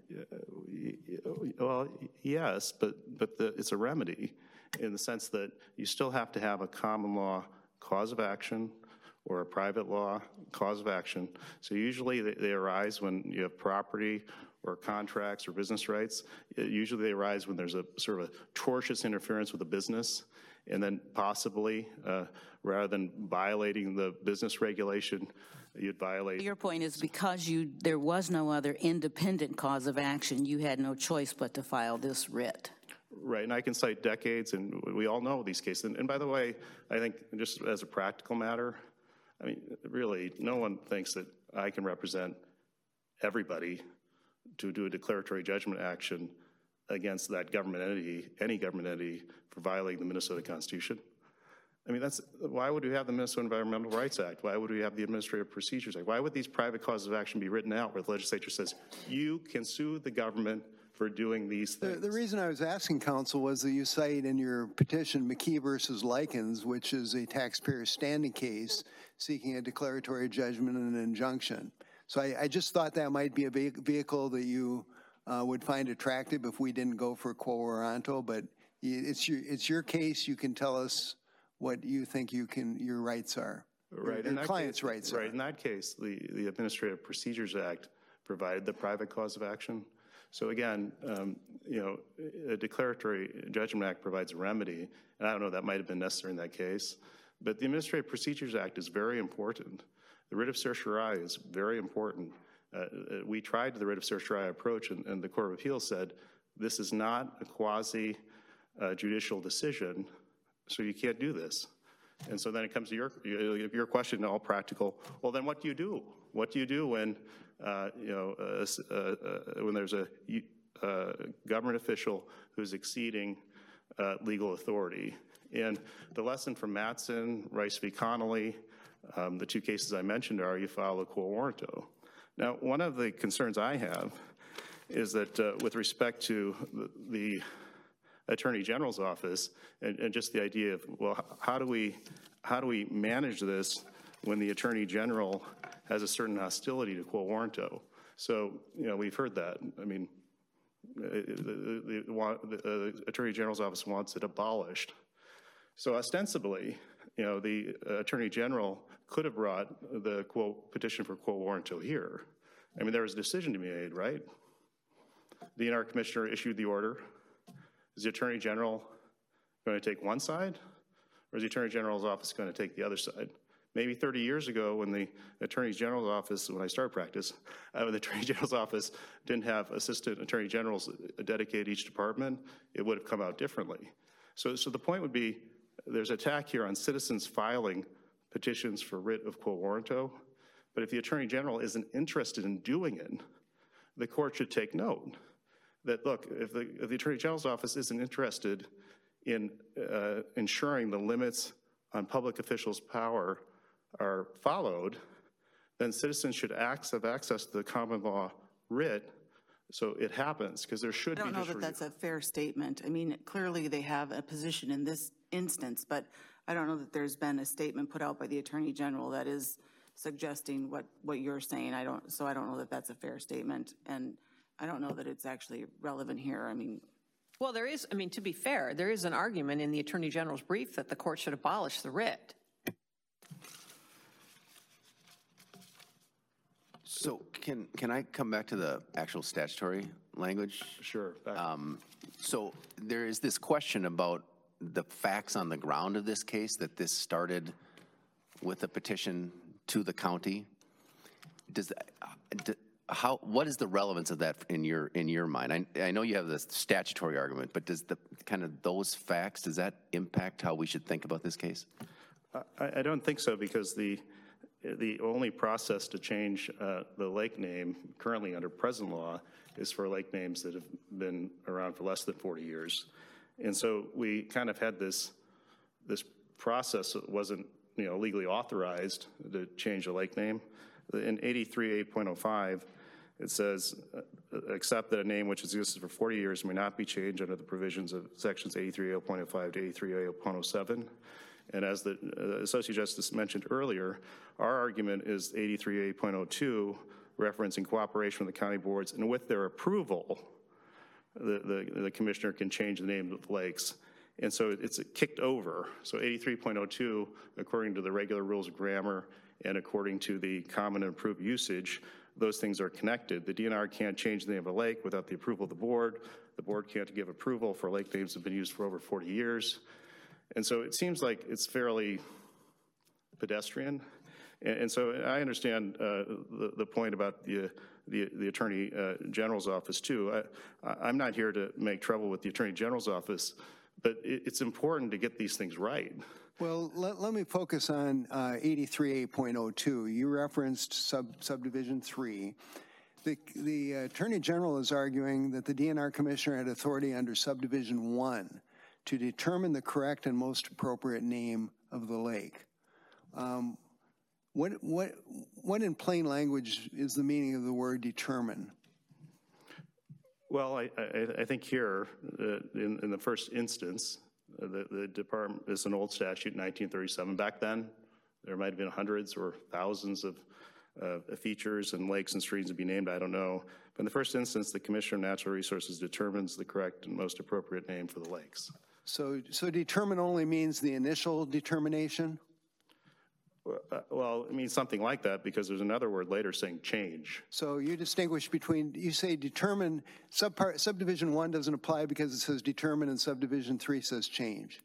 H: Well, yes, but, but the, it's a remedy in the sense that you still have to have a common law cause of action or a private law cause of action. So usually they, they arise when you have property or contracts or business rights. It- usually they arise when there's a sort of a tortious interference with a business. And then possibly, uh, rather than violating the business regulation, you'd violate
F: Your point is because you, there was no other independent cause of action, you had no choice but to file this writ.
H: Right, and I can cite decades, and we all know these cases. And, and by the way, I think just as a practical matter, I mean, really, no one thinks that I can represent everybody to do a declaratory judgment action against that government entity, any government entity, for violating the Minnesota Constitution. I mean, that's, why would we have the Minnesota Environmental Rights Act? Why would we have the Administrative Procedures Act? Why would these private causes of action be written out where the legislature says, you can sue the government for doing these things?
D: the reason I was asking counsel was that you cite in your petition McKee versus Likins, which is a taxpayer standing case seeking a declaratory judgment and an injunction. So I, I just thought that might be a vehicle that you uh, would find attractive if we didn't go for quo warranto, but it's your, it's your case. You can tell us what you think you can, your rights are.
H: Right.
D: Your
H: that
D: client's
H: case-
D: rights are.
H: Right, in that case, the, the Administrative Procedures Act provided the private cause of action. So again, um, you know, a declaratory judgment act provides a remedy, and I don't know, that might have been necessary in that case, but the Administrative Procedures Act is very important. The writ of certiorari is very important. Uh, uh, we tried the writ of certiorari approach, and, and the Court of Appeals said, this is not a quasi uh, judicial decision, so you can't do this. And so then it comes to your, your question, all practical, well, then what do you do? What do you do when, uh, you know, uh, uh, uh, when there's a uh, government official who's exceeding uh, legal authority? And the lesson from Mattson, Rice v. Connolly, um, the two cases I mentioned are you file a quo warranto. Now, one of the concerns I have is that with respect to the- the Attorney General's office, and, and just the idea of, well, how do we, how do we manage this when the Attorney General has a certain hostility to quo warranto? So, you know, we've heard that. I mean, uh, the, the, the, the uh, Attorney General's office wants it abolished. So ostensibly, you know, the Attorney General could have brought the quote petition for quo warranto here. I mean, there was a decision to be made, right? The DNR Commissioner issued the order. Is the Attorney General going to take one side, or is the Attorney General's office going to take the other side? Maybe 30 years ago, when the Attorney General's office, when I started practice, uh, the Attorney General's office didn't have assistant Attorney Generals dedicated each department, it would have come out differently. So, so the point would be, there's attack here on citizens filing petitions for writ of quo warranto, but if the Attorney General isn't interested in doing it, the court should take note that, look, if the, if the Attorney General's office isn't interested in uh, ensuring the limits on public officials' power are followed, then citizens should have access to the common law writ so it happens, because there should
I: I
H: be
I: don't know that that's a fair statement. I mean, clearly they have a position in this instance, but I don't know that there's been a statement put out by the Attorney General that is suggesting what, what you're saying. I don't, so I don't know that that's a fair statement. And I don't know that it's actually relevant here. I mean,
B: Well, there is, I mean, to be fair, there is an argument in the Attorney General's brief that the court should abolish the writ.
G: So can, can I come back to the actual statutory language?
H: Sure.
G: Um, So there is this question about the facts on the ground of this case, that this started with a petition to the county. Does, that- d- how, what is the relevance of that in your, in your mind? I, I know you have the statutory argument, but does the, kind of those facts, does that impact how we should think about this case?
H: I, I don't think so, because the, the only process to change uh, the lake name currently under present law is for lake names that have been around for less than 40 years. And so we kind of had this, this process that wasn't, you know, legally authorized to change a lake name. In 83.8.05, it says, uh, except that a name which has existed for 40 years may not be changed under the provisions of sections 83.0.05 to 83.0.07. And as the uh, Associate Justice mentioned earlier, our argument is 83.8.02, referencing cooperation with the county boards, and with their approval, the, the, the commissioner can change the name of the lakes. And so it's kicked over. So 83.02, according to the regular rules of grammar and according to the common and approved usage, those things are connected. The DNR can't change the name of a lake without the approval of the board. The board can't give approval for lake names that have been used for over 40 years. And so it seems like it's fairly pedestrian. And, and so I understand uh, the, the point about the, the, the Attorney uh, General's office too. I, I'm not here to make trouble with the Attorney General's office, but it, it's important to get these things right.
D: Well, let, let me focus on uh, 83.8.02. You referenced sub, subdivision three. The, the Attorney General is arguing that the DNR Commissioner had authority under subdivision one to determine the correct and most appropriate name of the lake. Um, what, what, what in plain language is the meaning of the word determine?
H: Well, I, I, I think here, uh, in, in the first instance, the, the department is an old statute, 1937. Back then, there might have been hundreds or thousands of uh, features and lakes and streams to be named, I don't know. But in the first instance, the Commissioner of Natural Resources determines the correct and most appropriate name for the lakes.
D: So, so determine only means the initial determination?
H: Uh, Well, it means something like that because there's another word later saying change.
D: So you distinguish between, you say determine, subpart, subdivision one doesn't apply because it says determine and subdivision three says change.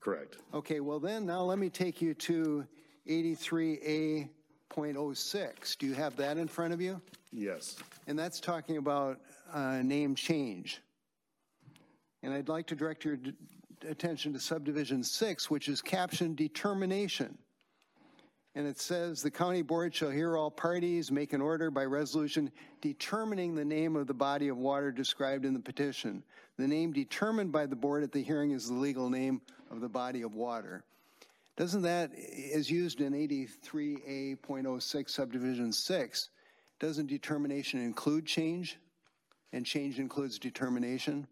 H: Correct.
D: Okay, well then, now let me take you to 83A.06. Do you have that in front of you?
H: Yes.
D: And that's talking about uh, name change. And I'd like to direct your d- attention to subdivision six, which is captioned determination. And it says, "The county board shall hear all parties, make an order by resolution determining the name of the body of water described in the petition. The name determined by the board at the hearing is the legal name of the body of water." Doesn't that, as used in 83A.06 subdivision 6, doesn't determination include change? And change includes determination?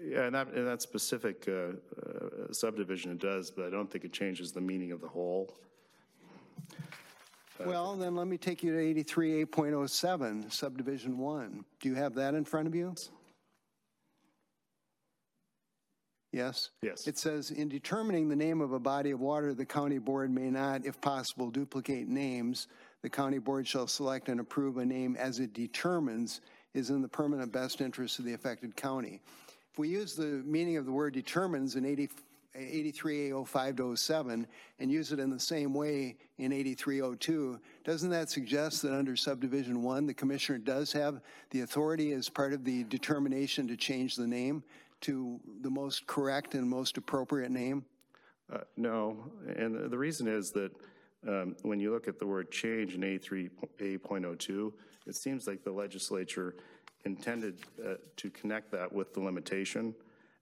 H: Yeah, and that, in that specific uh, uh, subdivision it does, but I don't think it changes the meaning of the whole.
D: Well, then let me take you to 83A.07, subdivision 1. Do you have that in front of you? Yes?
H: Yes.
D: It says, in determining the name of a body of water, the county board may not, if possible, duplicate names. The county board shall select and approve a name as it determines is in the permanent best interest of the affected county. If we use the meaning of the word determines in 80 83A05-07 and use it in the same way in 8302, doesn't that suggest that under subdivision one, the commissioner does have the authority as part of the determination to change the name to the most correct and most appropriate name?
H: Uh, No, and the- the reason is that um, when you look at the word change in A3A.02, it seems like the legislature intended uh, to connect that with the limitation,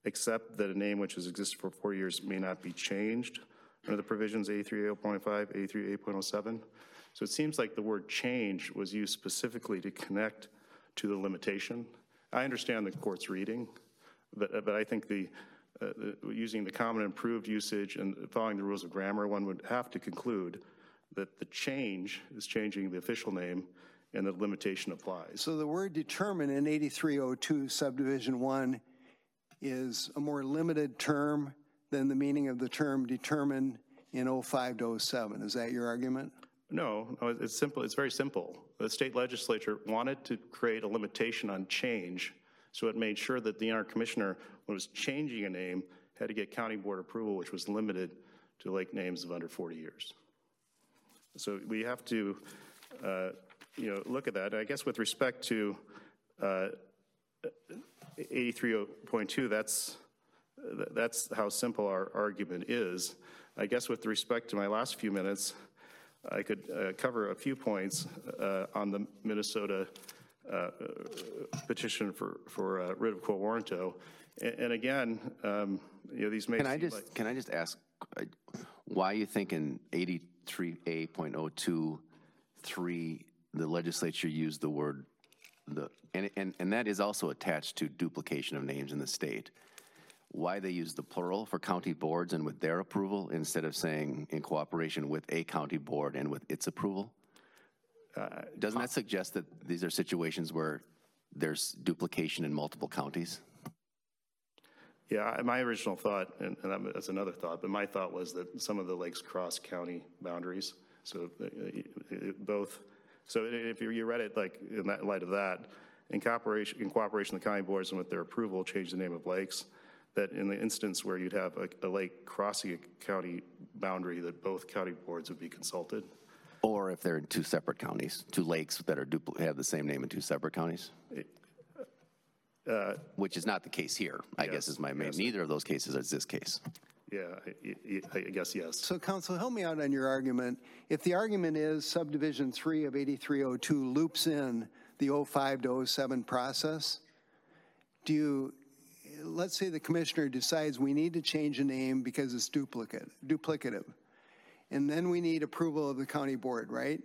H: except that a name which has existed for four years may not be changed under the provisions A3A.05, A3A.07. So it seems like the word change was used specifically to connect to the limitation. I understand the court's reading, but, but I think the, uh, the- using the common improved usage and following the rules of grammar, one would have to conclude that the change is changing the official name and the limitation applies.
D: So the word determine in 8302 subdivision one is a more limited term than the meaning of the term determine in 05 to 07. Is that your argument?
H: No, no, it's simple, it's very simple. The state legislature wanted to create a limitation on change, so it made sure that the DNR commissioner, when it was changing a name, had to get county board approval, which was limited to lake names of under 40 years. So we have to, uh, you know, look at that. I guess with respect to uh, 83.2, that's, that's how simple our argument is. I guess with respect to my last few minutes, I could uh, cover a few points uh, on the Minnesota uh, petition for, for uh, writ of quo warranto. And, and again, um, you know, these may
G: Can I just,
H: like-
G: can I just ask uh, why you think in 83A.02, 3, the legislature used the word, the, and, and, and that is also attached to duplication of names in the state. Why they use the plural for county boards and with their approval instead of saying in cooperation with a county board and with its approval? Doesn't that suggest that these are situations where there's duplication in multiple counties?
H: Yeah, my original thought, and and that's another thought, but my thought was that some of the lakes cross county boundaries. So uh, it- both, so if you you read it like in that light of that, in cooperation, in cooperation with the county boards and with their approval, change the name of lakes, that in the instance where you'd have a- a lake crossing a county boundary, that both county boards would be consulted.
G: Or if they're in two separate counties, two lakes that are have the same name in two separate counties? Which is not the case here, I guess is my main,
H: yes.
G: neither of those cases is this case.
H: Yeah, I- I I guess yes.
D: So counsel, help me out on your argument. If the argument is subdivision three of 8302 loops in the 05 to 07 process, do you, let's say the commissioner decides we need to change a name because it's duplicate, duplicative, and then we need approval of the county board, right?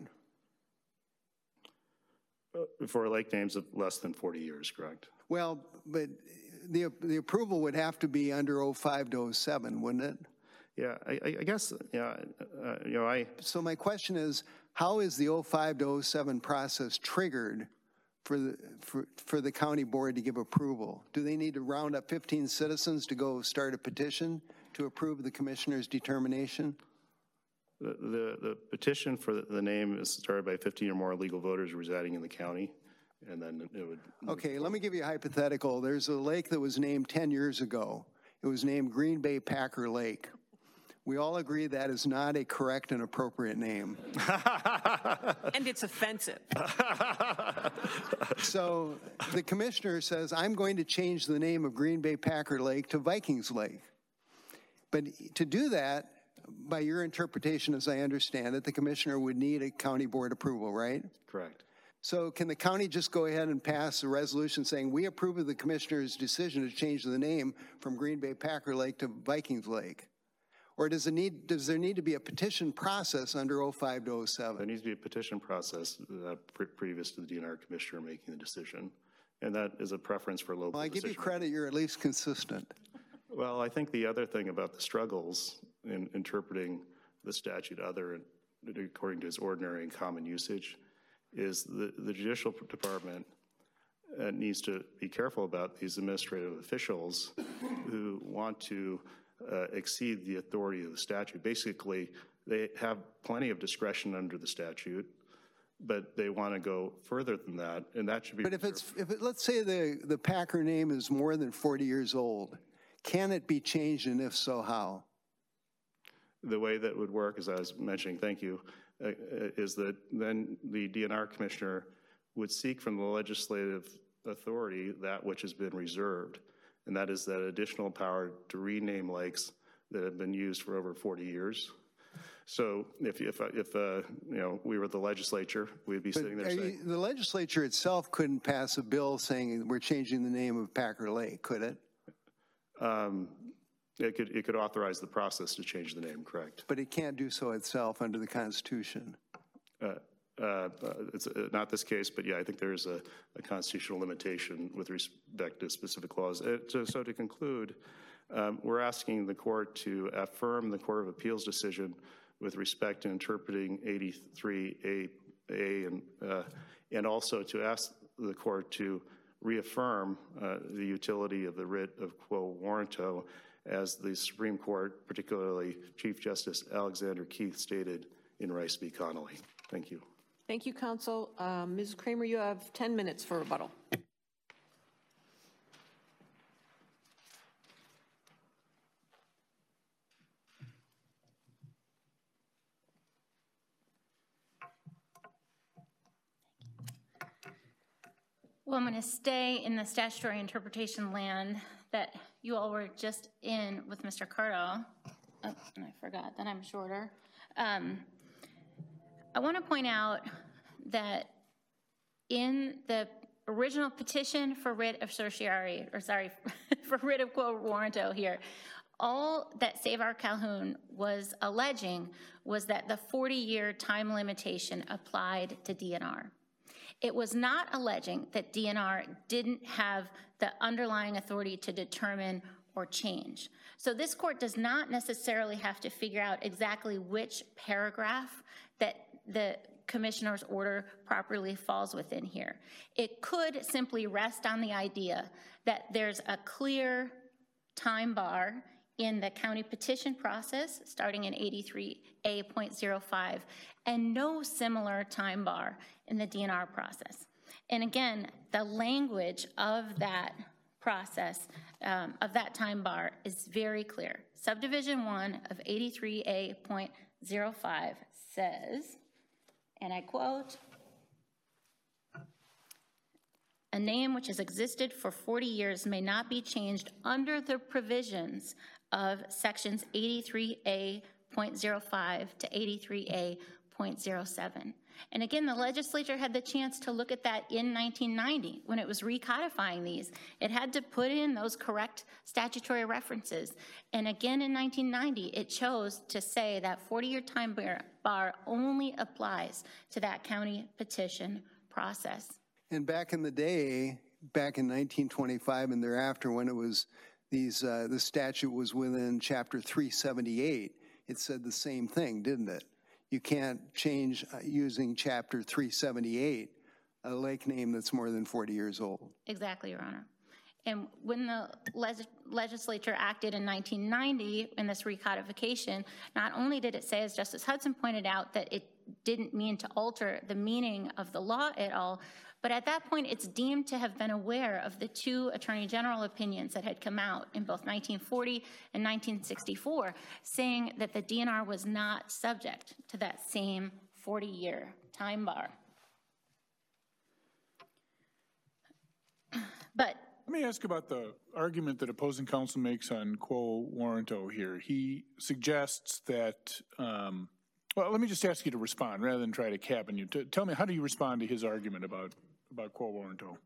H: Uh, for lake names of less than 40 years, correct?
D: Well, but the, the approval would have to be under 05 to 07, wouldn't it?
H: Yeah, I I- guess, yeah, uh, you know, I,
D: So my question is, how is the 05 to 07 process triggered for the, for, for the county board to give approval? Do they need to round up 15 citizens to go start a petition to approve the commissioner's determination?
H: The, the the petition for the name is started by 15 or more legal voters residing in the county, and then it would,
D: Okay, let me give you a hypothetical. There's a lake that was named 10 years ago. It was named Green Bay Packer Lake. We all agree that is not a correct and appropriate name.
B: And it's offensive.
D: So the commissioner says, I'm going to change the name of Green Bay Packer Lake to Vikings Lake. But to do that, by your interpretation, as I understand it, the commissioner would need a county board approval, right?
H: correct.
D: So can the county just go ahead and pass a resolution saying, we approve of the commissioner's decision to change the name from Green Bay Packer Lake to Vikings Lake? Or does it need, does there need to be a petition process under 05 to 07?
H: There needs to be a petition process uh, pre- previous to the DNR commissioner making the decision, and that is a preference for local
D: Well, I give you credit, you're at least consistent.
H: Well, I think the other thing about the struggles in interpreting the statute other, according to its ordinary and common usage, is the, the judicial department uh, needs to be careful about these administrative officials who want to uh, exceed the authority of the statute. Basically, they have plenty of discretion under the statute, but they want to go further than that, and that should be.
D: But if it's, if it, let's say the, the Packer name is more than 40 years old, can it be changed, and if so, how?
H: The way that would work, as I was mentioning, thank you, uh, uh, is that then the DNR commissioner would seek from the legislative authority that which has been reserved, and that is that additional power to rename lakes that have been used for over 40 years. So if, if, if uh, you know, we were the legislature, we'd be sitting there saying,
D: you- The legislature itself couldn't pass a bill saying we're changing the name of Packer Lake, could it?
H: um, it could, it could authorize the process to change the name, correct?
D: But it can't do so itself under the Constitution.
H: Uh, uh, It's uh, not this case, but yeah, I think there is a a constitutional limitation with respect to specific laws. Uh, So so to conclude, um, we're asking the court to affirm the Court of Appeals decision with respect to interpreting 83A A and, uh, and also to ask the court to reaffirm uh, the utility of the writ of quo warranto as the Supreme Court, particularly Chief Justice Alexander Keith stated in Rice v. Connolly. Thank you.
B: Thank you, counsel. Um, Ms. Kramer, you have 10 minutes for rebuttal.
A: Well, I'm going to stay in the statutory interpretation land that you all were just in with Mr. Kaardal. Oh, and I forgot that I'm shorter. Um, I want to point out that in the original petition for writ of certiorari, or sorry, for writ of quo warranto here, all that Save Our Calhoun was alleging was that the 40-year time limitation applied to DNR. It was not alleging that DNR didn't have the underlying authority to determine or change. So this court does not necessarily have to figure out exactly which paragraph that the commissioner's order properly falls within here. It could simply rest on the idea that there's a clear time bar in the county petition process, starting in 83A.05, and no similar time bar in the DNR process. And again, the language of that process, um, of that time bar, is very clear. Subdivision 1 of 83A.05 says, and I quote, a name which has existed for 40 years may not be changed under the provisions of sections 83A.05 to 83A.07. And again, the legislature had the chance to look at that in 1990 when it was recodifying these. It had to put in those correct statutory references. And again in 1990, it chose to say that 40-year time bar- bar only applies to that county petition process.
D: And back in the day, back in 1925 and thereafter, when it was these, uh, the statute was within Chapter 378, it said the same thing, didn't it? You can't change uh, using Chapter 378 a lake name that's more than 40 years old.
A: Exactly, Your Honor. And when the leg- legislature acted in 1990 in this recodification, not only did it say, as Justice Hudson pointed out, that it didn't mean to alter the meaning of the law at all, but at that point, it's deemed to have been aware of the two Attorney General opinions that had come out in both 1940 and 1964, saying that the DNR was not subject to that same 40-year time bar. But
E: Let me ask about the argument that opposing counsel makes on quo warranto here. He suggests that, um, well, let me just ask you to respond rather than try to cabin you. Tell me, how do you respond to his argument about, about quo warranto?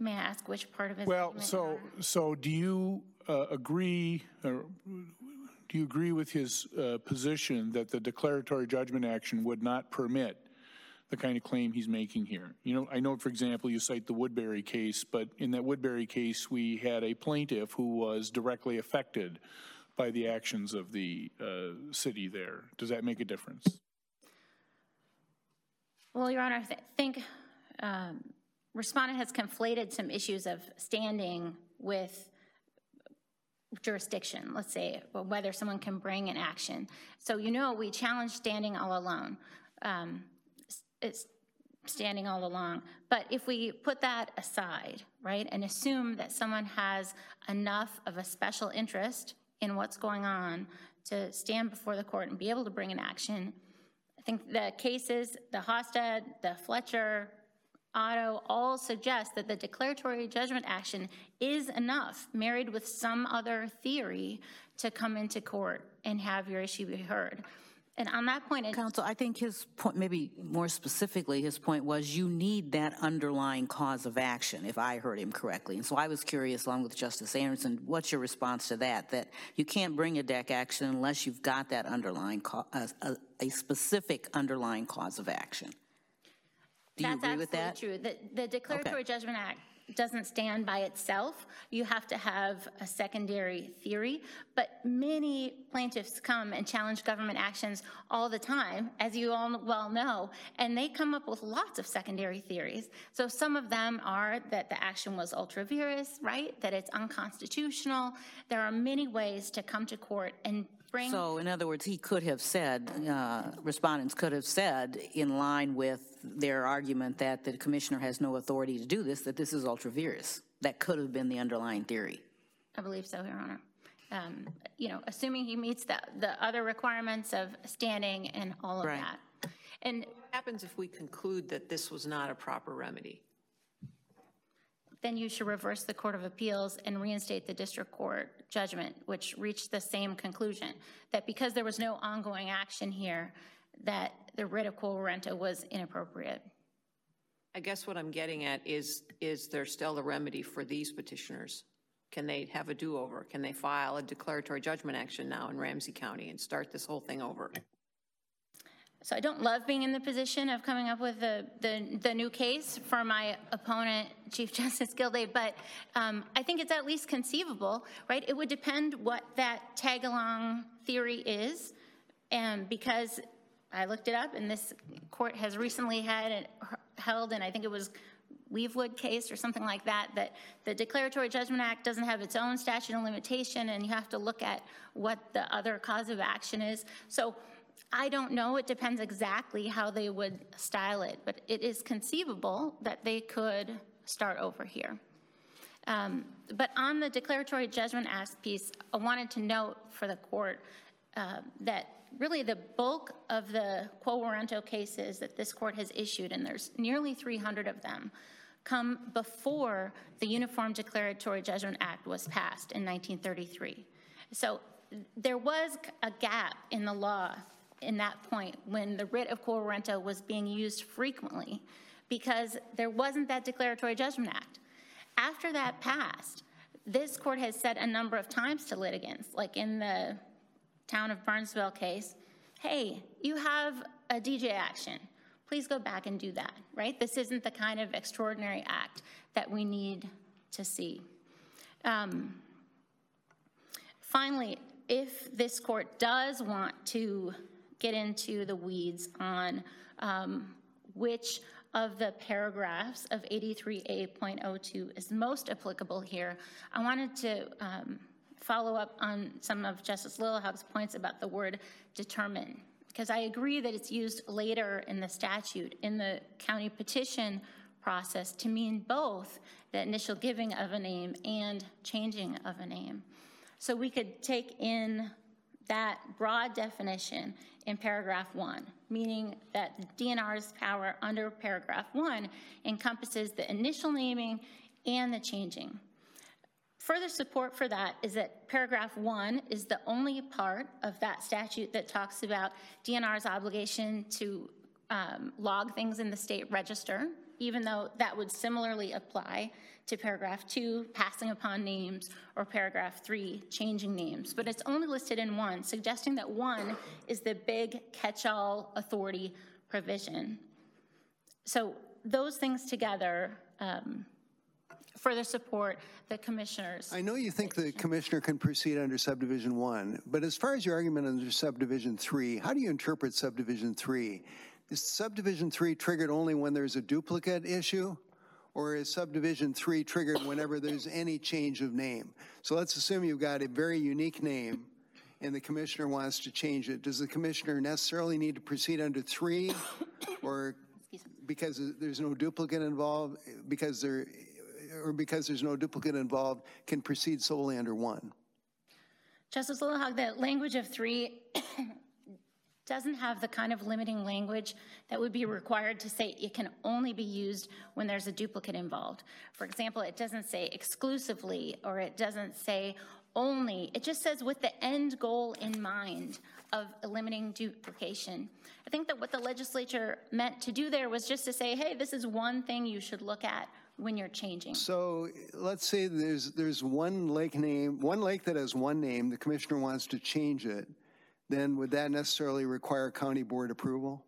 A: may I ask which part of his
E: Well, so,
A: Honor?
E: so do you uh, agree, or do you agree with his uh, position that the declaratory judgment action would not permit the kind of claim he's making here? You know, I know, for example, you cite the Woodbury case, but in that Woodbury case, we had a plaintiff who was directly affected by the actions of the uh, city there. Does that make a difference?
A: Well, Your Honor, I th- think um, respondent has conflated some issues of standing with jurisdiction, let's say, whether someone can bring an action. So you know we challenge standing all alone. Um, it's standing all along. But if we put that aside, right, and assume that someone has enough of a special interest in what's going on to stand before the court and be able to bring an action, think the cases, the Hosted, the Fletcher, Otto, all suggest that the declaratory judgment action is enough, married with some other theory, to come into court and have your issue be heard. And on that point,
F: Counsel, I think his point, maybe more specifically, his point was you need that underlying cause of action, if I heard him correctly. And so I was curious, along with Justice Anderson, what's your response to that? That you can't bring a deck action unless you've got that underlying, co- a, a, a specific underlying cause of action. Do you agree with that?
A: That's true. The, the Declaratory Judgment Act doesn't stand by itself. You have to have a secondary theory. But many plaintiffs come and challenge government actions all the time, as you all well know, and they come up with lots of secondary theories. So some of them are that the action was ultra vires, right? That it's unconstitutional. There are many ways to come to court and bring.
F: So, in other words, he could have said, uh, respondents could have said, in line with their argument that the commissioner has no authority to do this, that this is ultra vires. That could have been the underlying theory.
A: I believe so, Your Honor. Um, You know, assuming he meets the, the other requirements of standing and all of
F: Right.
A: that. And
B: What happens if we conclude that this was not a proper remedy?
A: Then you should reverse the Court of Appeals and reinstate the district court judgment, which reached the same conclusion, that because there was no ongoing action here, that the writ of quo warranto was inappropriate.
B: I guess what I'm getting at is, is there still a remedy for these petitioners? Can they have a do-over? Can they file a declaratory judgment action now in Ramsey County and start this whole thing over?
A: So I don't love being in the position of coming up with the, the, the new case for my opponent, Chief Justice Gildea, but um, I think it's at least conceivable, right? It would depend what that tag-along theory is, and because I looked it up, and this court has recently had it held, and I think it was Weavewood case or something like that, that the Declaratory Judgment Act doesn't have its own statute of limitation, and you have to look at what the other cause of action is. So I don't know. It depends exactly how they would style it, but it is conceivable that they could start over here. Um, but on the declaratory judgment act piece, I wanted to note for the court uh, that really the bulk of the quo warranto cases that this court has issued, and there's nearly 300 of them, come before the Uniform Declaratory Judgment Act was passed in 1933. So there was a gap in the law in that point when the writ of quo warranto was being used frequently because there wasn't that Declaratory Judgment Act. After that passed, this court has said a number of times to litigants, like in the town of Burnsville case, hey, you have a DJ action. Please go back and do that, right? This isn't the kind of extraordinary act that we need to see. Um, finally, if this court does want to get into the weeds on um, which of the paragraphs of 83A.02 is most applicable here, I wanted to um, follow up on some of Justice Lillehaug's points about the word determine, because I agree that it's used later in the statute in the county petition process to mean both the initial giving of a name and changing of a name. So we could take in that broad definition in paragraph one, meaning that DNR's power under paragraph one encompasses the initial naming and the changing. Further support for that is that paragraph one is the only part of that statute that talks about DNR's obligation to um, log things in the state register, even though that would similarly apply to paragraph two, passing upon names, or paragraph three, changing names. But it's only listed in one, suggesting that one is the big catch-all authority provision. So those things together um, further support the commissioners.
D: I know you think the commissioner can proceed under subdivision one, but as far as your argument under subdivision three, how do you interpret subdivision three? Is subdivision three triggered only when there's a duplicate issue? Or is subdivision three triggered whenever there's any change of name? So let's assume you've got a very unique name and the commissioner wants to change it. Does the commissioner necessarily need to proceed under three? Or because there's no duplicate involved, because there, or because there's no duplicate involved, can proceed solely under one?
A: Justice Lillehaug, the language of three doesn't have the kind of limiting language that would be required to say it can only be used when there's a duplicate involved. For example, it doesn't say exclusively or it doesn't say only. It just says with the end goal in mind of eliminating duplication. I think that what the legislature meant to do there was just to say, hey, this is one thing you should look at when you're changing.
D: So let's say there's, there's one lake name, one lake that has one name, the commissioner wants to change it, then would that necessarily require county board approval?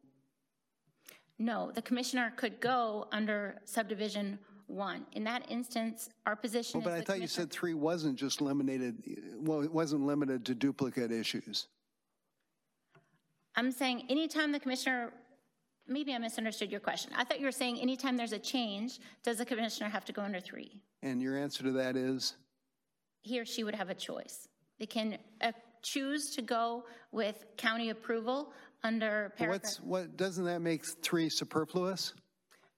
A: No, the commissioner could go under subdivision one. In that instance, our position
D: Well, but I thought you said three wasn't just limited, well, it wasn't limited to duplicate issues.
A: I'm saying anytime the commissioner, maybe I misunderstood your question. I thought you were saying anytime there's a change, does the commissioner have to go under three?
D: And your answer to that is?
A: He or she would have a choice. They can uh, choose to go with county approval under paragraph.
D: What's, what, doesn't that make three superfluous?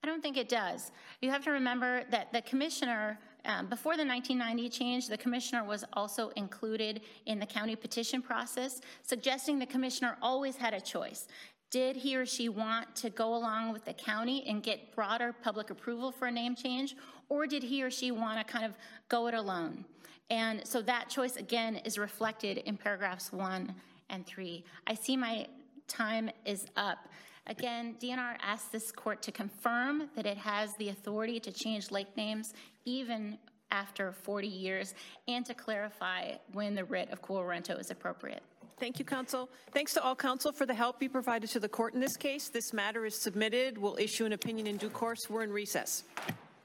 A: I don't think it does. You have to remember that the commissioner, um, before the 1990 change, the commissioner was also included in the county petition process, suggesting the commissioner always had a choice. Did he or she want to go along with the county and get broader public approval for a name change, or did he or she want to kind of go it alone? And so that choice, again, is reflected in paragraphs one and three. I see my time is up. Again, DNR asked this court to confirm that it has the authority to change lake names even after 40 years and to clarify when the writ of quo warranto is appropriate.
B: Thank you, counsel. Thanks to all counsel for the help you provided to the court in this case. This matter is submitted. We'll issue an opinion in due course. We're in recess.